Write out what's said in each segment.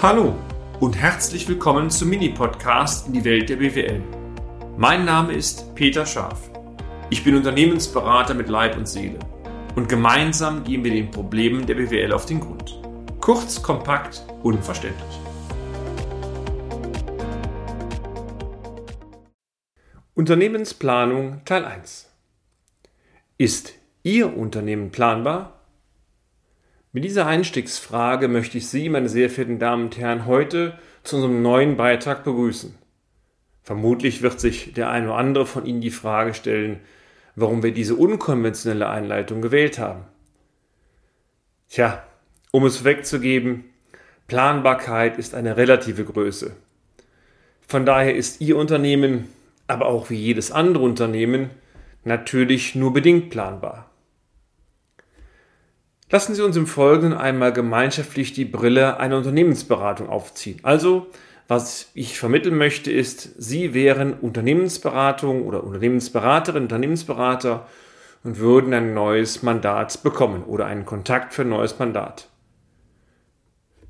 Hallo und herzlich willkommen zum Mini-Podcast in die Welt der BWL. Mein Name ist Peter Scharf. Ich bin Unternehmensberater mit Leib und Seele und gemeinsam gehen wir den Problemen der BWL auf den Grund. Kurz, kompakt, unverständlich. Unternehmensplanung Teil 1 Ist Ihr Unternehmen planbar? Mit dieser Einstiegsfrage möchte ich Sie, meine sehr verehrten Damen und Herren, heute zu unserem neuen Beitrag begrüßen. Vermutlich wird sich der eine oder andere von Ihnen die Frage stellen, warum wir diese unkonventionelle Einleitung gewählt haben. Tja, um es wegzugeben, Planbarkeit ist eine relative Größe. Von daher ist Ihr Unternehmen, aber auch wie jedes andere Unternehmen, natürlich nur bedingt planbar. Lassen Sie uns im Folgenden einmal gemeinschaftlich die Brille einer Unternehmensberatung aufziehen. Also, was ich vermitteln möchte, ist, Sie wären Unternehmensberatung oder Unternehmensberaterin, Unternehmensberater und würden ein neues Mandat bekommen oder einen Kontakt für ein neues Mandat.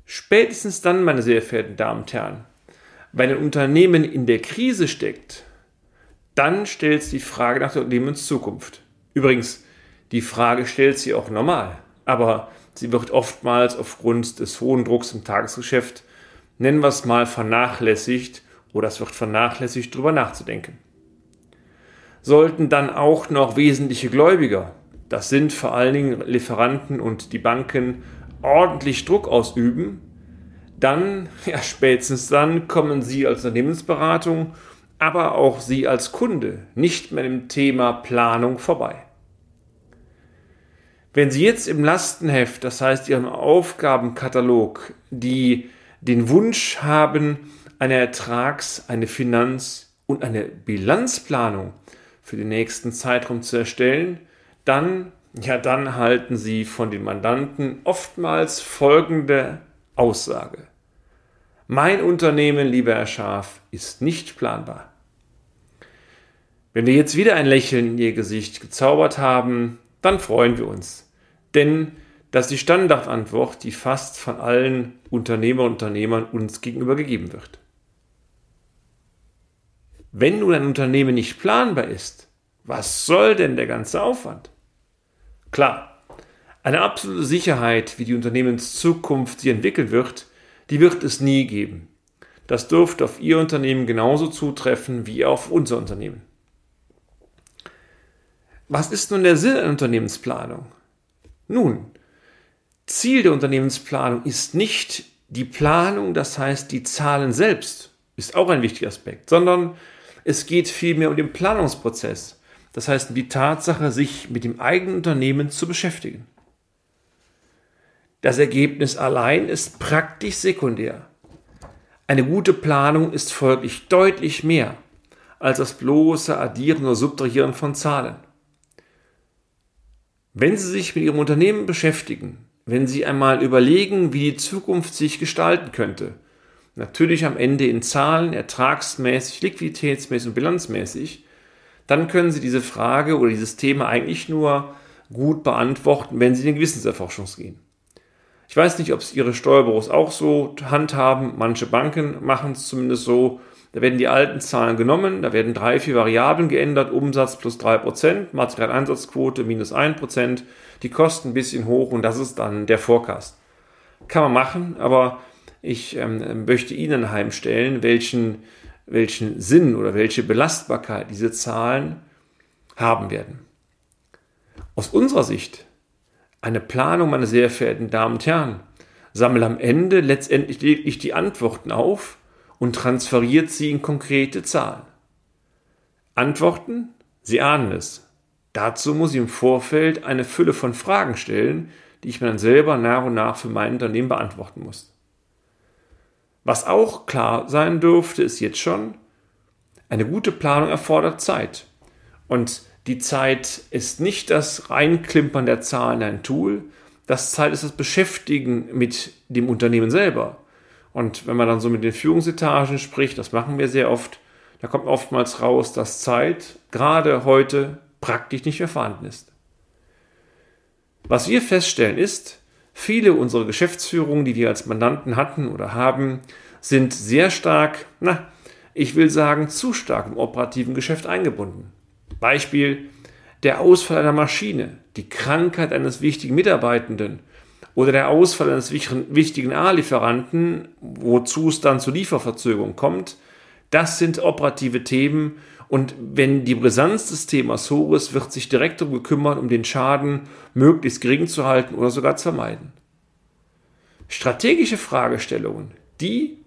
Spätestens dann, meine sehr verehrten Damen und Herren, wenn ein Unternehmen in der Krise steckt, dann stellt es die Frage nach der Unternehmenszukunft. Übrigens, die Frage stellt sie auch normal aber sie wird oftmals aufgrund des hohen Drucks im Tagesgeschäft, nennen wir es mal, vernachlässigt oder es wird vernachlässigt, darüber nachzudenken. Sollten dann auch noch wesentliche Gläubiger, das sind vor allen Dingen Lieferanten und die Banken, ordentlich Druck ausüben, dann, ja spätestens dann, kommen Sie als Unternehmensberatung, aber auch Sie als Kunde nicht mehr im Thema Planung vorbei. Wenn Sie jetzt im Lastenheft, das heißt Ihrem Aufgabenkatalog, die den Wunsch haben, eine Ertrags-, eine Finanz- und eine Bilanzplanung für den nächsten Zeitraum zu erstellen, dann, ja, dann halten Sie von den Mandanten oftmals folgende Aussage. Mein Unternehmen, lieber Herr Schaf, ist nicht planbar. Wenn wir jetzt wieder ein Lächeln in Ihr Gesicht gezaubert haben, dann freuen wir uns. Denn das ist die Standardantwort, die fast von allen Unternehmer und Unternehmern uns gegenüber gegeben wird. Wenn nun ein Unternehmen nicht planbar ist, was soll denn der ganze Aufwand? Klar, eine absolute Sicherheit, wie die Unternehmenszukunft sich entwickeln wird, die wird es nie geben. Das dürfte auf Ihr Unternehmen genauso zutreffen wie auf unser Unternehmen. Was ist nun der Sinn einer Unternehmensplanung? Nun, Ziel der Unternehmensplanung ist nicht die Planung, das heißt die Zahlen selbst, ist auch ein wichtiger Aspekt, sondern es geht vielmehr um den Planungsprozess, das heißt die Tatsache, sich mit dem eigenen Unternehmen zu beschäftigen. Das Ergebnis allein ist praktisch sekundär. Eine gute Planung ist folglich deutlich mehr als das bloße Addieren oder Subtrahieren von Zahlen. Wenn Sie sich mit Ihrem Unternehmen beschäftigen, wenn Sie einmal überlegen, wie die Zukunft sich gestalten könnte, natürlich am Ende in Zahlen, ertragsmäßig, liquiditätsmäßig und bilanzmäßig, dann können Sie diese Frage oder dieses Thema eigentlich nur gut beantworten, wenn Sie in den Gewissenserforschung gehen. Ich weiß nicht, ob es Ihre Steuerbüros auch so handhaben. Manche Banken machen es zumindest so. Da werden die alten Zahlen genommen, da werden drei, vier Variablen geändert, Umsatz plus drei Prozent, Materialeinsatzquote minus ein Prozent, die Kosten ein bisschen hoch und das ist dann der Forecast. Kann man machen, aber ich ähm, möchte Ihnen heimstellen, welchen, welchen Sinn oder welche Belastbarkeit diese Zahlen haben werden. Aus unserer Sicht eine Planung, meine sehr verehrten Damen und Herren, sammelt am Ende letztendlich lediglich die Antworten auf, und transferiert sie in konkrete Zahlen. Antworten? Sie ahnen es. Dazu muss ich im Vorfeld eine Fülle von Fragen stellen, die ich mir dann selber nach und nach für mein Unternehmen beantworten muss. Was auch klar sein dürfte, ist jetzt schon, eine gute Planung erfordert Zeit. Und die Zeit ist nicht das Reinklimpern der Zahlen in ein Tool, das Zeit ist das Beschäftigen mit dem Unternehmen selber. Und wenn man dann so mit den Führungsetagen spricht, das machen wir sehr oft, da kommt oftmals raus, dass Zeit gerade heute praktisch nicht mehr vorhanden ist. Was wir feststellen ist, Viele unserer Geschäftsführungen, die wir als Mandanten hatten oder haben, sind sehr stark, na, ich will sagen, zu stark im operativen Geschäft eingebunden. Beispiel der Ausfall einer Maschine, die Krankheit eines wichtigen Mitarbeitenden oder der Ausfall eines wichtigen A-Lieferanten, wozu es dann zu Lieferverzögerungen kommt, das sind operative Themen und wenn die Brisanz des Themas hoch ist, wird sich direkt darum gekümmert, um den Schaden möglichst gering zu halten oder sogar zu vermeiden. Strategische Fragestellungen, die,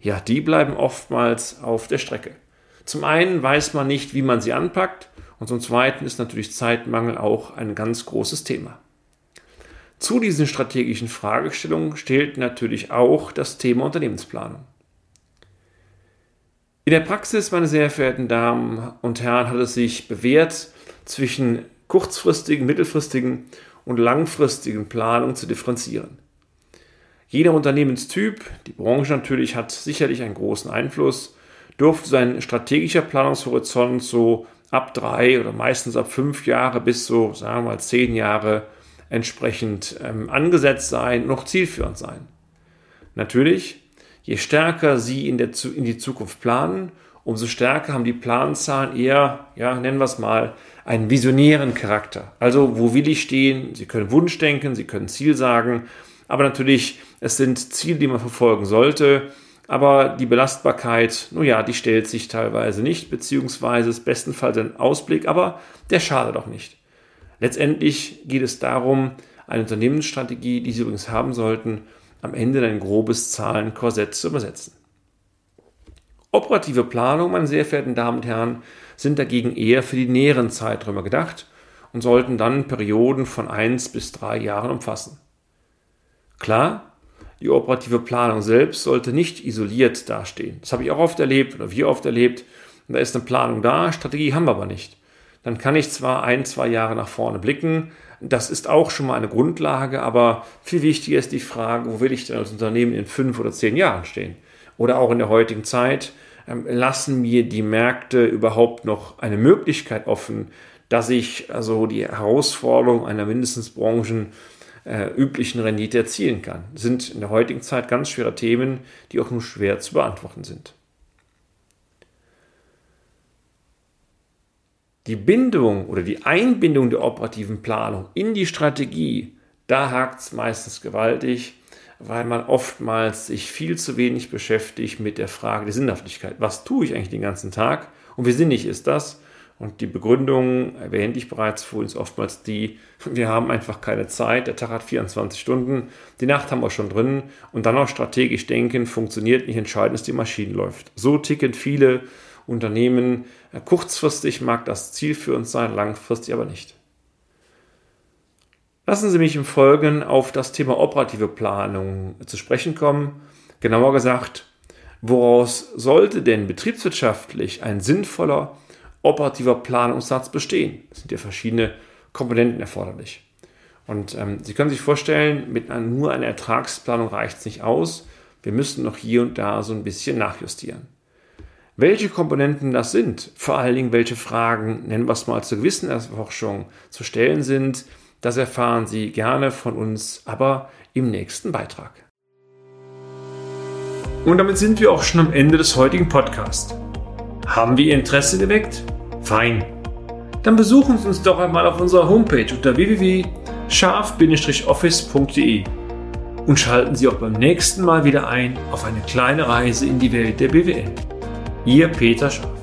ja, die bleiben oftmals auf der Strecke. Zum einen weiß man nicht, wie man sie anpackt und zum zweiten ist natürlich Zeitmangel auch ein ganz großes Thema. Zu diesen strategischen Fragestellungen stellt natürlich auch das Thema Unternehmensplanung. In der Praxis, meine sehr verehrten Damen und Herren, hat es sich bewährt, zwischen kurzfristigen, mittelfristigen und langfristigen Planungen zu differenzieren. Jeder Unternehmenstyp, die Branche natürlich, hat sicherlich einen großen Einfluss, dürfte sein strategischer Planungshorizont so ab drei oder meistens ab fünf Jahre bis so, sagen wir mal, zehn Jahre entsprechend ähm, angesetzt sein, noch zielführend sein. Natürlich Je stärker Sie in, der, in die Zukunft planen, umso stärker haben die Planzahlen eher, ja, nennen wir es mal, einen visionären Charakter. Also, wo will ich stehen? Sie können Wunsch denken, Sie können Ziel sagen, aber natürlich, es sind Ziele, die man verfolgen sollte. Aber die Belastbarkeit, nun ja, die stellt sich teilweise nicht, beziehungsweise ist bestenfalls ein Ausblick, aber der schadet auch nicht. Letztendlich geht es darum, eine Unternehmensstrategie, die Sie übrigens haben sollten, am Ende in ein grobes Zahlenkorsett zu übersetzen. Operative Planung, meine sehr verehrten Damen und Herren, sind dagegen eher für die näheren Zeiträume gedacht und sollten dann Perioden von eins bis drei Jahren umfassen. Klar, die operative Planung selbst sollte nicht isoliert dastehen. Das habe ich auch oft erlebt oder wir oft erlebt. Da ist eine Planung da, Strategie haben wir aber nicht. Dann kann ich zwar ein, zwei Jahre nach vorne blicken, das ist auch schon mal eine Grundlage, aber viel wichtiger ist die Frage, wo will ich denn als Unternehmen in fünf oder zehn Jahren stehen? Oder auch in der heutigen Zeit, ähm, lassen mir die Märkte überhaupt noch eine Möglichkeit offen, dass ich also die Herausforderung einer mindestens branchenüblichen äh, Rendite erzielen kann. Sind in der heutigen Zeit ganz schwere Themen, die auch nur schwer zu beantworten sind. Die Bindung oder die Einbindung der operativen Planung in die Strategie, da hakt es meistens gewaltig, weil man oftmals sich viel zu wenig beschäftigt mit der Frage der Sinnhaftigkeit. Was tue ich eigentlich den ganzen Tag und wie sinnig ist das? Und die Begründung, erwähnte ich bereits vorhin, ist oftmals die, wir haben einfach keine Zeit, der Tag hat 24 Stunden, die Nacht haben wir schon drin und dann auch strategisch denken, funktioniert nicht, entscheidend ist, die Maschine läuft. So ticken viele Unternehmen. Kurzfristig mag das Ziel für uns sein, langfristig aber nicht. Lassen Sie mich im Folgenden auf das Thema operative Planung zu sprechen kommen. Genauer gesagt, woraus sollte denn betriebswirtschaftlich ein sinnvoller operativer Planungssatz bestehen? Es sind ja verschiedene Komponenten erforderlich. Und ähm, Sie können sich vorstellen, mit einer, nur einer Ertragsplanung reicht es nicht aus. Wir müssen noch hier und da so ein bisschen nachjustieren. Welche Komponenten das sind, vor allen Dingen welche Fragen, nennen wir es mal zur Gewissenserforschung, zu stellen sind, das erfahren Sie gerne von uns, aber im nächsten Beitrag. Und damit sind wir auch schon am Ende des heutigen Podcasts. Haben wir Ihr Interesse geweckt? Fein. Dann besuchen Sie uns doch einmal auf unserer Homepage unter www.scharf-office.de und schalten Sie auch beim nächsten Mal wieder ein auf eine kleine Reise in die Welt der BWL. Ihr Peter Schaff.